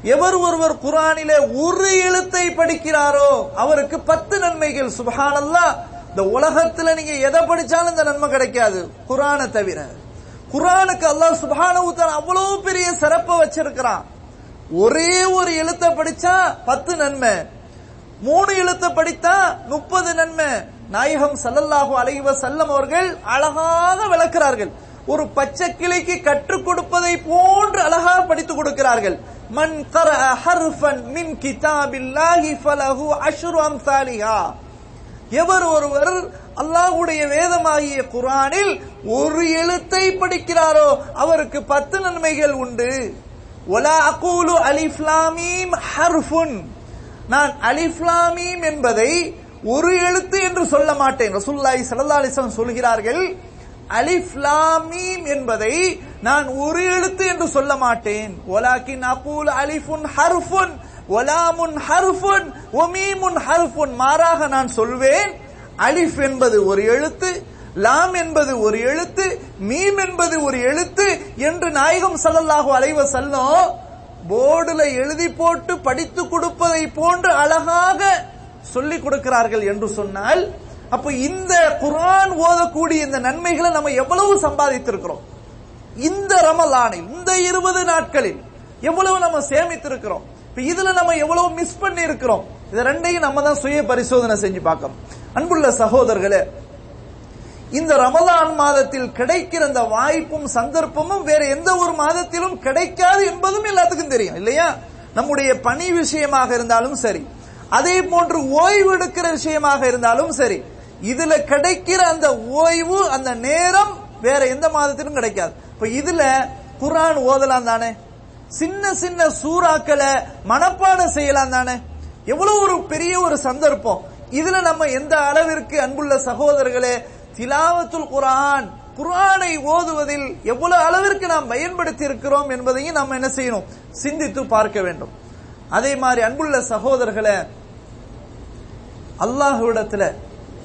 எவர் ஒருவர் குரானில ஒரு எழுத்தை படிக்கிறாரோ அவருக்கு பத்து நன்மைகள் சுபஹானல்லாஹ். இந்த உலகத்துல நீங்க எதை படிச்சாலும் இந்த நன்மை கிடைக்காது. குரானை தவிர. குரானுக்கு அல்லாஹ் சுப்ஹானஹு அவ்வளவு பெரிய சிறப்பை வச்சிருக்கிறான். ஒரே ஒரு எழுத்தை படிச்சா பத்து நன்மை. மூணு எழுத்தை படித்தா முப்பது நன்மை. நாயகம் சல்லல்லாஹு அலைவ செல்லம் அவர்கள் அழகாக விளக்கிறார்கள். ஒரு பச்சை கிளைக்கு கற்றுக் கொடுப்பதை போன்று அழகாக படித்து கொடுக்கிறார்கள். மன் கர ஹர்ஃபன் மின் கிதாபில்லாஹி ஃபலஹு அஷ்ரு அம்சாலிஹா. எவர் ஒருவர் அல்லாஹுடைய வேதமாகிய குரானில் ஒரு எழுத்தை படிக்கிறாரோ அவருக்கு பத்து நன்மைகள் உண்டு. ஒலா அகூலு அலிஃப்லாமீம் ஹர்ஃபுன். நான் அலிஃப்லாமீம் என்பதை ஒரு எழுத்து என்று சொல்ல மாட்டேன். ரசுல்லாய் ஸல்லல்லாஹு சொல்கிறார்கள் அலிஃப்லாமீம் என்பதை நான் ஒரு எழுத்து என்று சொல்ல மாட்டேன். ஒலாக்கின் அகூல் அலிஃபுன் ஹர்ஃபுன். ஒலாமுன் ஹர்ஃபுன் ஒமீமுன் ஹர்ஃபுன். மாறாக நான் சொல்வேன் அலிஃப் என்பது ஒரு எழுத்து லாம் என்பது ஒரு எழுத்து மீம் என்பது ஒரு எழுத்து என்று நாயகம் ஸல்லல்லாஹு அலைவ செல்லும் போர்டுல எழுதி போட்டு படித்து கொடுப்பதை போன்று அழகாக சொல்லிக் கொடுக்கிறார்கள் என்று சொன்னால் அப்ப இந்த குரான் ஓதக்கூடிய இந்த நன்மைகளை நம்ம எவ்வளவு சம்பாதித்திருக்கிறோம்? இந்த ரமலானில் இந்த இருபது நாட்களில் எவ்வளவு நம்ம சேமித்திருக்கிறோம்? இப்ப இதுல நம்ம எவ்வளவு மிஸ் பண்ணி இருக்கிறோம் இது ரெண்டையும் நம்ம தான் சுய பரிசோதனை செஞ்சு பார்க்கணும். அன்புள்ள சகோதரர்களே இந்த ரமலான் மாதத்தில் கிடைக்கிற அந்த வாய்ப்பும் சந்தர்ப்பமும் வேற எந்த ஒரு மாதத்திலும் கிடைக்காது என்பதும் எல்லாத்துக்கும் தெரியும் இல்லையா? நம்முடைய பணி விஷயமாக இருந்தாலும் சரி அதே போன்று ஓய்வு எடுக்கிற விஷயமாக இருந்தாலும் சரி இதுல கிடைக்கிற அந்த ஓய்வு அந்த நேரம் வேற எந்த மாதத்திலும் கிடைக்காது. இப்ப இதுல குரான் ஓதலாம் தானே? சின்ன சின்ன சூறாக்களை மனப்பாடம் செய்யலாம் தானே? எவ்வளவு ஒரு பெரிய ஒரு சந்தர்ப்பம். இதுல நம்ம எந்த அளவிற்கு அன்புள்ள சகோதரர்களே திலாவத்துல் குரான் குரானை ஓதுவதில் எவ்வளவு அளவிற்கு நாம் பயன்படுத்தி இருக்கிறோம் என்பதையும் நாம் என்ன செய்யணும்? சிந்தித்து பார்க்க வேண்டும். அதே மாதிரி அன்புள்ள சகோதரர்களே அல்லாஹுவிடத்துல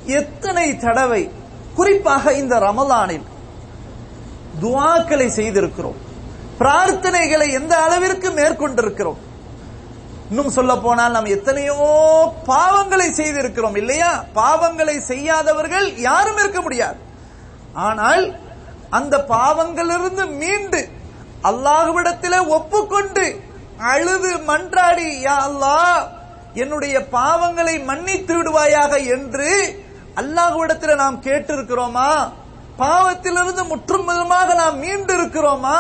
எத்தனை தடவை குறிப்பாக இந்த ரமலானில் துவாக்களை செய்திருக்கிறோம். பிரார்த்தனைகளை எந்த அளவிற்கு மேற்கொண்டிருக்கிறோம்? இன்னும் சொல்ல போனால் நாம் எத்தனையோ பாவங்களை செய்திருக்கிறோம் இல்லையா? பாவங்களை செய்யாதவர்கள் யாரும் இருக்க முடியாது. ஆனால் அந்த பாவங்களிலிருந்து மீண்டு அல்லாஹ்விடத்திலே ஒப்புக்கொண்டு அழுது மன்றாடி யா அல்லாஹ் என்னுடைய பாவங்களை மன்னித்து விடுவாயாக என்று அல்லாஹுவிடத்தில் நாம் கேட்டிருக்கிறோமா? பாவத்திலிருந்து முற்றுமுதமாக நாம் மீண்டு இருக்கிறோமா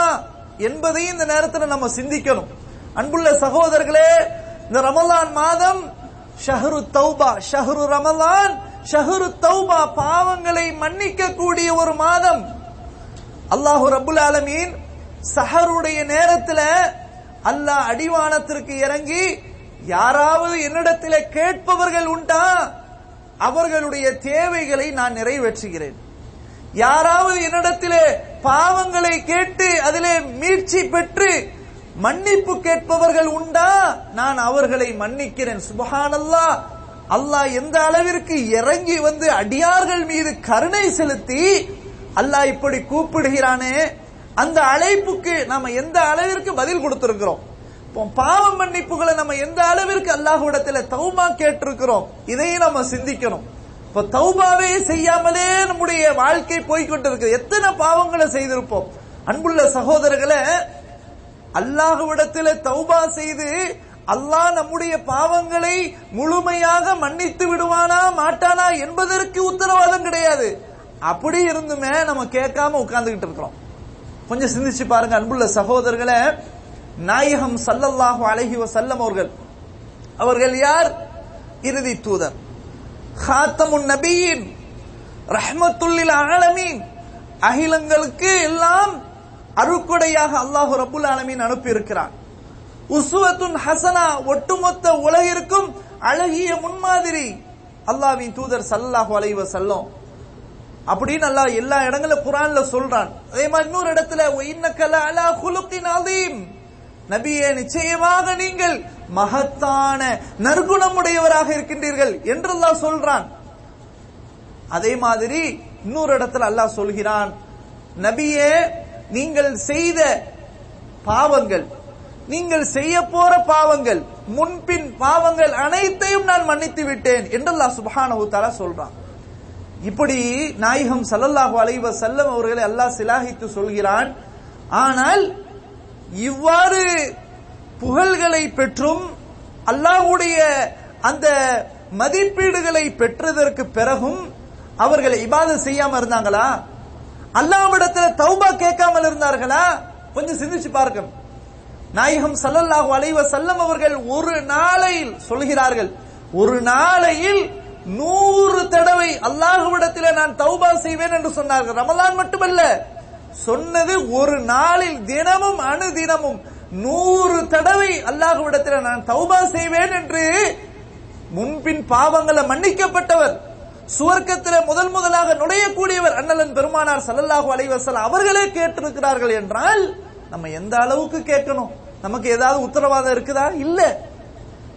என்பதையும் இந்த நேரத்தில் நம்ம சிந்திக்கணும். அன்புள்ள சகோதரர்களே இந்த ரமலான் மாதம் ஷஹரு தௌபா ஷஹரு ரமலான் ஷஹரு தௌபா பாவங்களை மன்னிக்க கூடிய ஒரு மாதம். அல்லாஹு ரபுல் ஆலமீன் சஹருடைய நேரத்தில் அல்லாஹ் அடிவானத்திற்கு இறங்கி யாராவது என்னிடத்தில் கேட்பவர்கள் உண்டா? அவர்களுடைய தேவைகளை நான் நிறைவேற்றுகிறேன். யாராவது என்னிடத்திலே பாவங்களை கேட்டு அதிலே மீட்சி பெற்று மன்னிப்பு கேட்பவர்கள் உண்டா? நான் அவர்களை மன்னிக்கிறேன். சுபஹானல்லா அல்லாஹ் எந்த அளவிற்கு இறங்கி வந்து அடியார்கள் மீது கருணை செலுத்தி அல்லாஹ் இப்படி கூப்பிடுகிறானே? அந்த அழைப்புக்கு நாம எந்த அளவிற்கு பதில் கொடுத்திருக்கிறோம்? இப்போ பாவ மன்னிப்புகளை நம்ம எந்த அளவிற்கு அல்லாஹ் இடத்துல தௌமா கேட்டிருக்கிறோம்? இதையும் நம்ம சிந்திக்கணும். இப்ப தௌபாவே செய்யாமலே நம்முடைய வாழ்க்கை போய்கொண்டிருக்கு எத்தனை பாவங்களை செய்திருப்போம். அன்புள்ள சகோதரர்களை அல்லாஹுவிடத்தில் தௌபா செய்து அல்லாஹ் நம்முடைய பாவங்களை முழுமையாக மன்னித்து விடுவானா மாட்டானா என்பதற்கு உத்தரவாதம் கிடையாது. அப்படி இருந்துமே நம்ம கேட்காம உட்கார்ந்துகிட்டு இருக்கிறோம். கொஞ்சம் சிந்திச்சு பாருங்க அன்புள்ள சகோதரர்களை. நாயகம் சல்லல்லாஹு அலைஹி வசல்லம் அவர்கள். அவர்கள் யார்? இறுதி தூதர். ஹாத்தமுன் நபியின் ரஹ்மத்துல்லில் ஆலமீன் அகிலங்களுக்கு எல்லாம் அருக்குடையாக அல்லாஹு ரபுல் ஆலமீன் அனுப்பியிருக்கிறான். உசுவத்துன் ஹசனா ஒட்டுமொத்த உலகிற்கும் அழகிய முன்மாதிரி அல்லாஹ்வின் தூதர் சல்லாஹு அலைவ செல்லும் அப்படின்னு அல்லாஹ் எல்லா இடங்களும் குரான்ல சொல்றான். அதே மாதிரி இன்னொரு இடத்துல இன்னக்கல அலா குலுக்கின் அதீம் நபியே நிச்சயமாக நீங்கள் மகத்தான நற்குணமுடையவராக இருக்கின்றீர்கள் என்று அல்லாஹ் சொல்றான். அதே மாதிரி இன்னொரு இடத்துல அல்லாஹ் சொல்கிறான் நபியே நீங்கள் செய்த பாவங்கள் நீங்கள் செய்ய போற பாவங்கள் முன்பின் பாவங்கள் அனைத்தையும் நான் மன்னித்து விட்டேன் என்று அல்லாஹ் சுப்ஹானஹு தஆலா சொல்றான். இப்படி நாயகம் சல்லல்லாஹு அலைவ செல்லம் அவர்களை அல்லாஹ் சிலாகித்து சொல்கிறான். ஆனால் இவ்வாறு புகழ்களை பெற்றும் அல்லாஹ்வுடைய அந்த மதிப்பீடுகளை பெற்றதற்கு பிறகும் அவர்கள் இபாதத் செய்யாம இருந்தாங்களா? அல்லாவிடத்துல தௌபா கேட்காமல் இருந்தார்களா? கொஞ்சம் சிந்திச்சு பார்க்கணும் நாயகம் சல்லல்லாஹு அலைவ செல்லம் அவர்கள் ஒரு நாளையில் சொல்கிறார்கள் ஒரு நாளையில் நூறு தடவை அல்லாஹுவிடத்தில் நான் தௌபா செய்வேன் என்று சொன்னார்கள். ரமலான் மட்டுமல்ல சொன்னது ஒரு நாளில் தினமும் அணு தினமும் நூறு தடவை அல்லாஹுவிடத்தில் நான் தௌபா செய்வேன் என்று முன்பின் பாவங்களை மன்னிக்கப்பட்டவர் சுவர்க்கத்தில் முதல் முதலாக நுழையக்கூடியவர் அண்ணலன் பெருமானார் சல்லல்லாஹு அலைவசல் அவர்களே கேட்டிருக்கிறார்கள் என்றால் நம்ம எந்த அளவுக்கு கேட்கணும்? நமக்கு ஏதாவது உத்தரவாதம் இருக்குதா? இல்ல.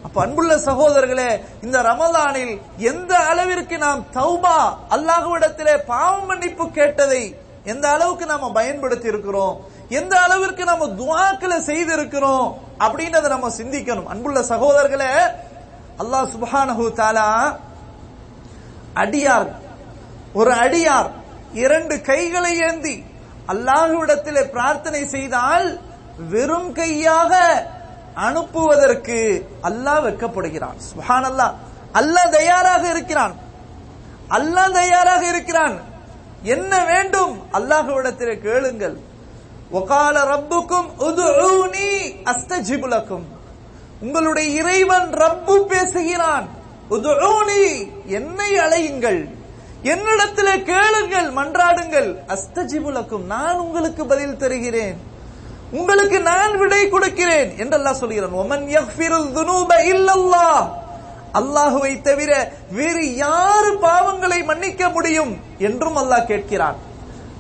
அப்ப அன்புள்ள சகோதரர்களே இந்த ரமதானில் எந்த அளவிற்கு நாம் தௌபா அல்லாஹுவிடத்திலே பாவ மன்னிப்பு கேட்டதை எந்த அளவுக்கு நாம பயன்படுத்தி இருக்கிறோம் எந்த அளவிற்கு நாம துவாக்களை செய்திருக்கிறோம்? அப்படின்றத நம்ம சிந்திக்கணும். அன்புள்ள சகோதரர்களே அல்லாஹ் சுப்ஹானஹு தாலா அடியார் ஒரு அடியார் இரண்டு கைகளை ஏந்தி அல்லாஹுவிடத்திலே பிரார்த்தனை செய்தால் வெறும் கையாக அனுப்புவதற்கு அல்லாஹ் வெட்கப்படுகிறான். சுஹான் அல்லாஹ் அல்லாஹ் தயாராக இருக்கிறான். அல்லாஹ் தயாராக இருக்கிறான். என்ன வேண்டும்? அல்லாஹுவிடத்திலே கேளுங்கள். ஒகால ரப்புக்கும் உதுஊனி அஸ்தஜிபு உங்களுடைய இறைவன் ரப்பு பேசுகிறான். உதுஊனி என்னை அழையுங்கள். என்னிடத்திலே கேளுங்கள் மன்றாடுங்கள். அஸ்தஜிபுலக்கும் நான் உங்களுக்கு பதில் தருகிறேன். உங்களுக்கு நான் விடை கொடுக்கிறேன். என்றெல்லாம் சொல்கிறான். ஒமன் யஃபிருல் துனூப இல்லல்லாஹ் அல்லாஹுவை தவிர வேறு யாரு பாவங்களை மன்னிக்க முடியும் என்றும் அல்லாஹ் கேட்கிறான்.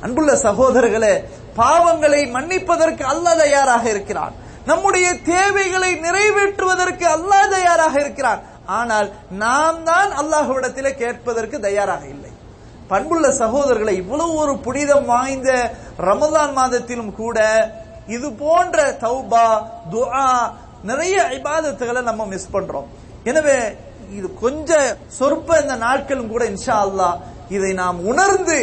அன்புள்ள சகோதரர்களே பாவங்களை மன்னிப்பதற்கு அல்லாஹ் தயாராக இருக்கிறான். நம்முடைய தேவைகளை நிறைவேற்றுவதற்கு அல்லாஹ் தயாராக இருக்கிறான். ஆனால் நாம் தான் அல்லாஹுவிடத்திலே கேட்பதற்கு தயாராக இல்லை. பண்புள்ள சகோதரர்களை இவ்வளவு ஒரு புனிதம் வாய்ந்த ரமதான் மாதத்திலும் கூட இது போன்ற தௌபா துஆ நிறைய இபாதத்துகளை நம்ம மிஸ் பண்றோம். எனவே இது கொஞ்சம் சொற்ப இந்த நாட்களும் கூட இன்ஷா அல்லாஹ் இதை நாம் உணர்ந்து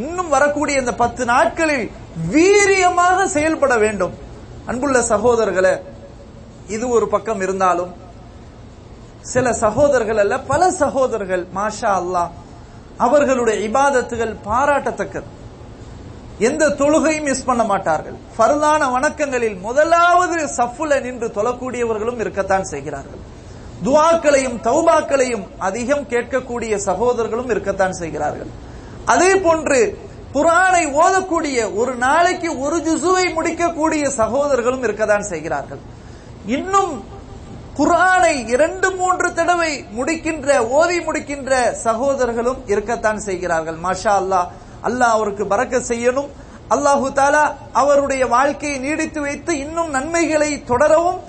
இன்னும் வரக்கூடிய இந்த பத்து நாட்களில் வீரியமாக செயல்பட வேண்டும். அன்புள்ள சகோதரர்களே இது ஒரு பக்கம் இருந்தாலும் சில சகோதரர்கள் அல்ல பல சகோதரர்கள் மாஷா அல்லாஹ் அவர்களுடைய இபாதத்துகள் பாராட்டத்தக்கது. எந்த தொழுகையும் மிஸ் பண்ண மாட்டார்கள். ஃபர்லான வணக்கங்களில் முதலாவது சஃப்புல நின்று தொழக்கூடியவர்களும் இருக்கத்தான் செய்கிறார்கள். துவாக்களையும் தௌபாக்களையும் அதிகம் கேட்கக்கூடிய சகோதரர்களும் இருக்கத்தான் செய்கிறார்கள். அதே போன்று குரானை ஓதக்கூடிய ஒரு நாளைக்கு ஒரு ஜுசுவை முடிக்கக்கூடிய சகோதரர்களும் இருக்கத்தான் செய்கிறார்கள். இன்னும் குரானை இரண்டு மூன்று தடவை முடிக்கின்ற ஓதி முடிக்கின்ற சகோதரர்களும் இருக்கத்தான் செய்கிறார்கள். மாஷா அல்லாஹ் அல்லாஹ் அவருக்கு பறக்க செய்யணும். அல்லாஹு தாலா அவருடைய வாழ்க்கையை நீடித்து வைத்து இன்னும் நன்மைகளை தொடரவும்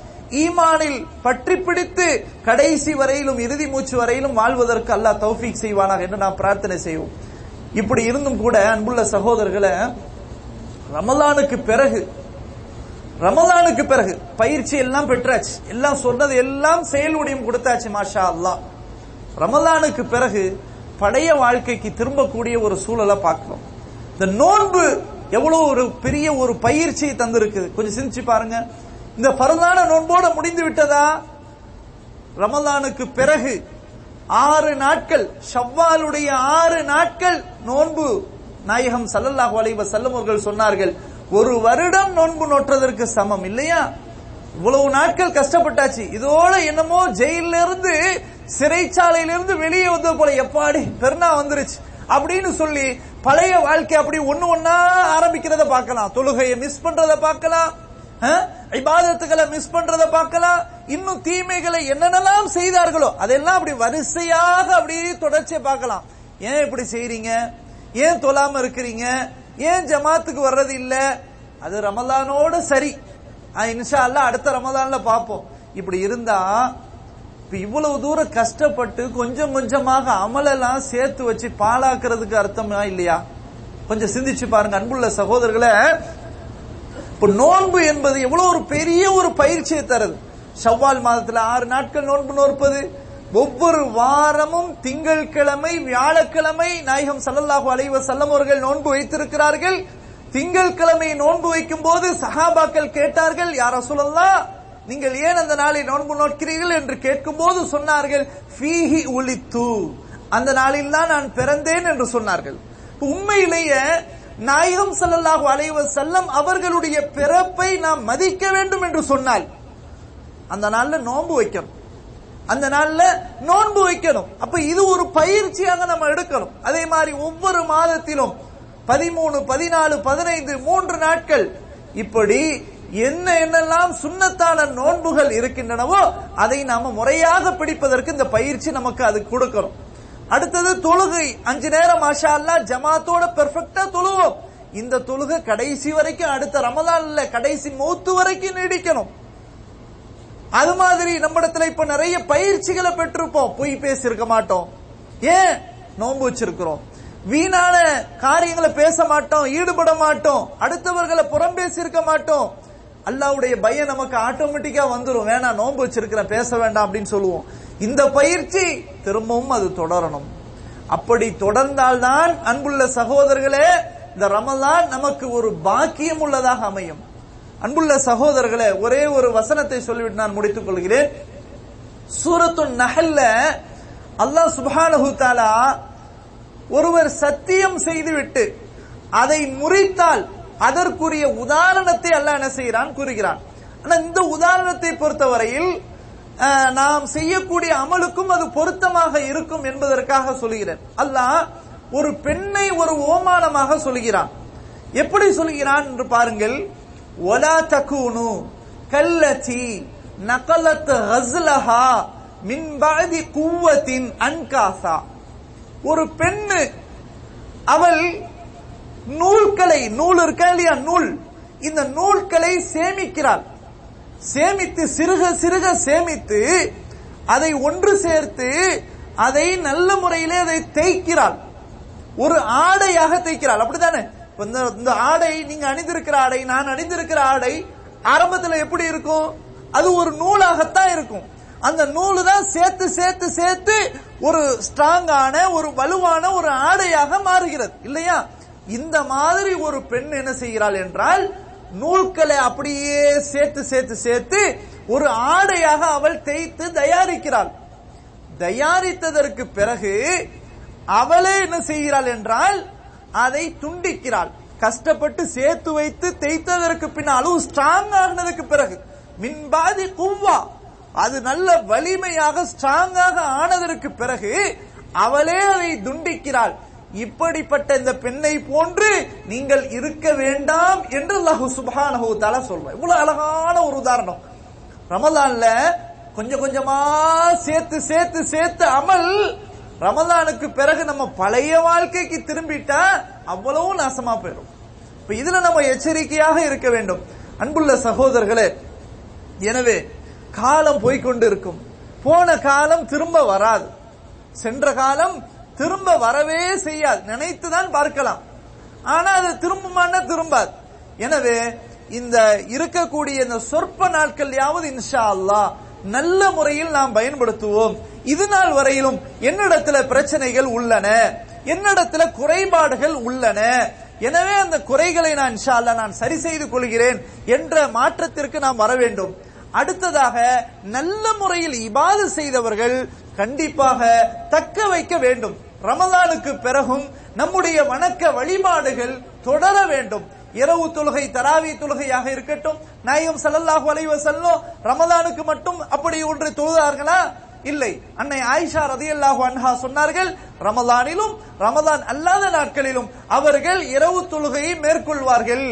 ஈமானில் பற்றி பிடித்து கடைசி வரையிலும் இறுதி மூச்சு வரையிலும் வாழ்வதற்கு அல்லாஹ் தௌஃபீக் செய்வானாக என்று நாம் பிரார்த்தனை செய்வோம். இப்படி இருந்தும் கூட அன்புள்ள சகோதரர்களை ரமலானுக்கு பிறகு ரமலானுக்கு பிறகு பயிற்சி எல்லாம் பெற்றாச்சு. எல்லாம் சொன்னது எல்லாம் செயல் கொடுத்தாச்சு மாஷா அல்லாஹ் ரமலானுக்கு பிறகு பழைய வாழ்க்கைக்கு திரும்பக்கூடிய ஒரு சூழலை பார்க்கிறோம். இந்த நோன்பு எவ்வளவு ஒரு பெரிய ஒரு பயிற்சியை தந்திருக்குது. கொஞ்சம் சிந்திச்சு பாருங்க. இந்த பரதான நோன்போடு முடிந்து விட்டதா? ரமலானுக்கு பிறகு ஆறு நாட்கள் ஷவ்வாலுடைய ஆறு நாட்கள் நோன்பு. நாயகம் சல்லல்லாஹு அலைவ வஸல்லம் அவர்கள் சொன்னார்கள் ஒரு வருடம் நோன்பு நோற்றதற்கு சமம் இல்லையா? இவ்வளவு நாட்கள் கஷ்டப்பட்டாச்சு. இதோட என்னமோ ஜெயில இருந்து சிறைச்சாலையிலிருந்து வெளியே வந்தது போல எப்பாடி பெருனா வந்துருச்சு. அப்படின்னு சொல்லி பழைய வாழ்க்கை அப்படி ஒன்னு ஒன்னா ஆரம்பிக்கிறத பார்க்கலாம். தொழுகையை மிஸ் பண்றத பார்க்கலாம். அஹ், இபாதத்துகளை மிஸ் பண்றத பார்க்கலாம் இன்னும் தீமைகளை என்னென்னலாம் செய்தார்களோ அதெல்லாம் அப்படி வரிசையாக அப்படியே தொடர்ச்சியை பார்க்கலாம். ஏன் இப்படி செய்யறீங்க ஏன் தொழாம இருக்கிறீங்க? ஏன் ஜமாத்துக்கு வர்றது இல்ல? அது ரமலானோட சரி. இன்ஷா அல்ல அடுத்த ரமலான்ல பார்ப்போம். இப்படி இருந்தா இப்ப இவ்வளவு தூரம் கஷ்டப்பட்டு கொஞ்சம் கொஞ்சமாக அமலெல்லாம் சேர்த்து வச்சு பாழாக்குறதுக்கு அர்த்தமா இல்லையா? கொஞ்சம் சிந்திச்சு பாருங்க அன்புள்ள சகோதரர்களை இப்ப நோன்பு என்பது எவ்வளவு ஒரு பெரிய ஒரு பயிற்சியை தருது. செவ்வால் மாதத்துல ஆறு நாட்கள் நோன்பு நோற்பது. ஒவ்வொரு வாரமும் திங்கட்கிழமை வியாழக்கிழமை நாயகம் சல்லல்லாஹு அலைவ வஸல்லம் அவர்கள் நோன்பு வைத்திருக்கிறார்கள். திங்கட்கிழமை நோன்பு வைக்கும் போது சஹாபாக்கள் கேட்டார்கள் யார ரசூலல்லாஹ் நீங்கள் ஏன் அந்த நாளை நோன்பு நோக்கிறீர்கள்? என்று கேட்கும்போது சொன்னார்கள் ஃபீஹி உலித்து. அந்த நாளில் தான் நான் பிறந்தேன் என்று சொன்னார்கள். உண்மையிலேயே நாயகம் ஸல்லல்லாஹு அலைவ செல்லம் அவர்களுடைய பிறப்பை நாம் மதிக்க வேண்டும் என்று சொன்னால் அந்த நாள்ல நோன்பு வைக்கணும். அந்த நாள்ல நோன்பு வைக்கணும். அப்ப இது ஒரு பயிற்சியாக நம்ம எடுக்கணும். அதே மாதிரி ஒவ்வொரு மாதத்திலும் பதிமூணு பதினாலு பதினைந்து மூன்று நாட்கள் இப்படி என்ன என்னெல்லாம் சுண்ணத்தான நோன்புகள் இருக்கின்றனவோ அதை நாம முறையாக பிடிப்பதற்கு இந்த பயிற்சி நமக்கு அது கொடுக்கணும். அடுத்தது தொழுகை. அஞ்சு நேரம் மாஷா அல்லா ஜமாத்தோட பெர்ஃபெக்டா தொழுவோம். இந்த தொழுகை கடைசி வரைக்கும் அடுத்த ரமலான்ல கடைசி மூத்து வரைக்கும் நீடிக்கணும். அது மாதிரி நம்மிடத்துல இப்ப நிறைய பயிற்சிகளை பெற்றிருப்போம். பொய் பேசியிருக்க மாட்டோம். ஏன்? நோன்பு வச்சிருக்கிறோம். வீணான காரியங்களை பேச மாட்டோம் ஈடுபட மாட்டோம். அடுத்தவர்களை புறம் பேசியிருக்க மாட்டோம். அல்லாவுடைய பயம் நமக்கு ஆட்டோமேட்டிக்கா வந்துரும். வேணாம் நோன்பு வச்சிருக்கிறேன் பேச வேண்டாம் அப்படின்னு சொல்லுவோம். இந்த பயிற்சி திரும்பவும் அது தொடரணும். அப்படி தொடர்ந்தால்தான் அன்புள்ள சகோதரர்களே இந்த ரமலான் நமக்கு ஒரு பாக்கியம் உள்ளதாக அமையும். அன்புள்ள சகோதரர்களே ஒரே ஒரு வசனத்தை சொல்லிவிட்டு நான் முடித்துக் கொள்கிறேன். சூரத்து நகல்ல அல்லாஹ் சுப்ஹானஹு தாலா ஒருவர் சத்தியம் செய்துவிட்டு அதை முறித்தால் அதற்குரிய உதாரணத்தை அல்லாஹ் என்ன செய்கிறான்? கூறுகிறான். ஆனா இந்த உதாரணத்தை பொறுத்தவரையில் நாம் செய்யக்கூடிய அமலுக்கும் அது பொருத்தமாக இருக்கும் என்பதற்காக சொல்கிறேன் அல்லாஹ் ஒரு பெண்ணை ஒரு ஓமானமாக சொல்கிறான் எப்படி சொல்கிறான் என்று பாருங்கள். ஒலா தகுனு கல்லச்சி நகலத் ஹஸ்லஹா மின்பாதி குவத்தின் அன்காசா. ஒரு பெண்ணு அவள் நூல்களை நூல் இருக்கா இல்லையா? நூல். இந்த நூல்களை சேமிக்கிறாள். சேமித்து சிறுக சிறுக சேமித்து அதை ஒன்று சேர்த்து அதை நல்ல முறையிலே அதை தேய்க்கிறாள். ஒரு ஆடையாக தேய்க்கிறாள். அப்படித்தானே? இந்த இந்த ஆடை நீங்க அணிந்திருக்கிற ஆடை நான் அணிந்திருக்கிற ஆடை ஆரம்பத்துல எப்படி இருக்கும்? அது ஒரு நூலாகத்தான் இருக்கும். அந்த நூலு தான் சேர்த்து சேர்த்து சேர்த்து ஒரு ஸ்ட்ராங்கான ஒரு வலுவான ஒரு ஆடையாக மாறுகிறது. இல்லையா? இந்த மாதிரி ஒரு பெண் என்ன செய்கிறாள் என்றால் நூல்களை அப்படியே சேர்த்து சேர்த்து சேர்த்து ஒரு ஆடையாக அவள் தேய்த்து தயாரிக்கிறாள். தயாரித்ததற்கு பிறகு அவளே என்ன செய்கிறாள் என்றால் அதை துண்டிக்கிறாள். கஷ்டப்பட்டு சேர்த்து வைத்து தேய்த்ததற்கு பின்னாலும் ஸ்ட்ராங் ஆகினதற்கு பிறகு. மின்பாதி குவ்வா. அது நல்ல வலிமையாக ஸ்ட்ராங்காக ஆனதற்கு பிறகு அவளே அதை துண்டிக்கிறாள். இப்படிப்பட்ட இந்த பெண்ணை போன்று நீங்கள் இருக்க வேண்டாம் என்று அல்லாஹு சுபானஹு தஆலா சொல்றேன் இவ்வளவு அழகான ஒரு உதாரணம். ரமலான்ல கொஞ்சம் கொஞ்சமா சேர்த்து சேர்த்து சேர்த்து அமல் ரமலானுக்கு பிறகு நம்ம பழைய வாழ்க்கைக்கு திரும்பிட்டா அவ்வளவு நாசமா போயிடும். இப்ப இதுல நம்ம எச்சரிக்கையாக இருக்க வேண்டும். அன்புள்ள சகோதரர்களே எனவே காலம் போய்க்கொண்டு இருக்கும் போன காலம் திரும்ப வராது. சென்ற காலம் திரும்ப வரவே செய்யாது. நினைத்துதான் பார்க்கலாம். ஆனா அது திரும்புமான்னா திரும்பாது. எனவே இந்த இருக்கக்கூடிய இந்த சொற்ப நாட்கள்யாவது இன்ஷா அல்லாஹ் நல்ல முறையில் நாம் பயன்படுத்துவோம். இது நாள் வரையிலும் என்னிடத்துல பிரச்சனைகள் உள்ளன. என்னிடத்துல குறைபாடுகள் உள்ளன. எனவே அந்த குறைகளை நான் இன்ஷா அல்லாஹ் நான் சரி செய்து கொள்கிறேன் என்ற மாற்றத்திற்கு நாம் வர வேண்டும். அடுத்ததாக நல்ல முறையில் இபாது செய்தவர்கள் கண்டிப்பாக தக்க வைக்க வேண்டும். ரமதானுக்கு பிறகும் நம்முடைய வணக்க வழிபாடுகள் தொடர வேண்டும். இரவு தொழுகை தராவி தொழுகையாக இருக்கட்டும். நாயகம் சல்லல்லாஹு அலைஹி செல்லும் ரமதானுக்கு மட்டும் அப்படி ஒன்று தொழுதார்களா? இல்லை. அன்னை ஆயிஷா ரதியல்லாஹு அன்ஹா சொன்னார்கள் ரமதானிலும் ரமதான் அல்லாத நாட்களிலும் அவர்கள் இரவு தொழுகையை மேற்கொள்வார்கள்.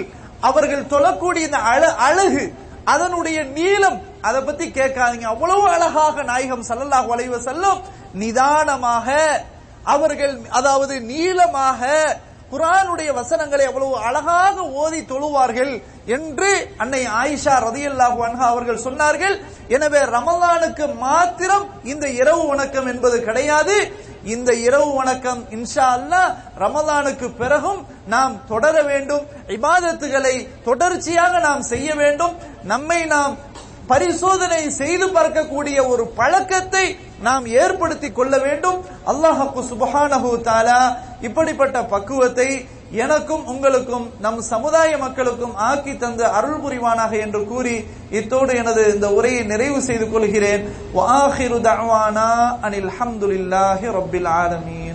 அவர்கள் தொழக்கூடிய இந்த அழகு அதனுடைய நீளம் அதை பத்தி கேட்காதீங்க. அவ்வளவு அழகாக நாயகம் சல்லல்லாஹ் அலைஹி செல்லும் நிதானமாக அவர்கள் அதாவது நீளமாக குரானுடைய வசனங்களை அவ்வளவு அழகாக ஓதி தொழுவார்கள் என்று அன்னை ஆயிஷா ரதியல்லாஹு அன்ஹா அவர்கள் சொன்னார்கள். எனவே ரமலானுக்கு மாத்திரம் இந்த இரவு வணக்கம் என்பது கிடையாது. இந்த இரவு வணக்கம் இன்ஷா அல்லாஹ் ரமலானுக்கு பிறகும் நாம் தொடர வேண்டும். இபாதத்துகளை தொடர்ச்சியாக நாம் செய்ய வேண்டும். நம்மை நாம் பரிசோதனை செய்து பார்க்கக்கூடிய ஒரு பழக்கத்தை நாம் ஏற்படுத்தி கொள்ள வேண்டும். அல்லாஹு சுபஹானஹு தாலா இப்படிப்பட்ட பக்குவத்தை எனக்கும் உங்களுக்கும் நம் சமுதாய மக்களுக்கும் ஆக்கி தந்த அருள் புரிவானாக என்று கூறி இத்தோடு எனது இந்த உரையை நிறைவு செய்து கொள்கிறேன். வாஹிரு தவானா அனில் ஹம்துலில்லாஹி ரப்பில் ஆலமீன்.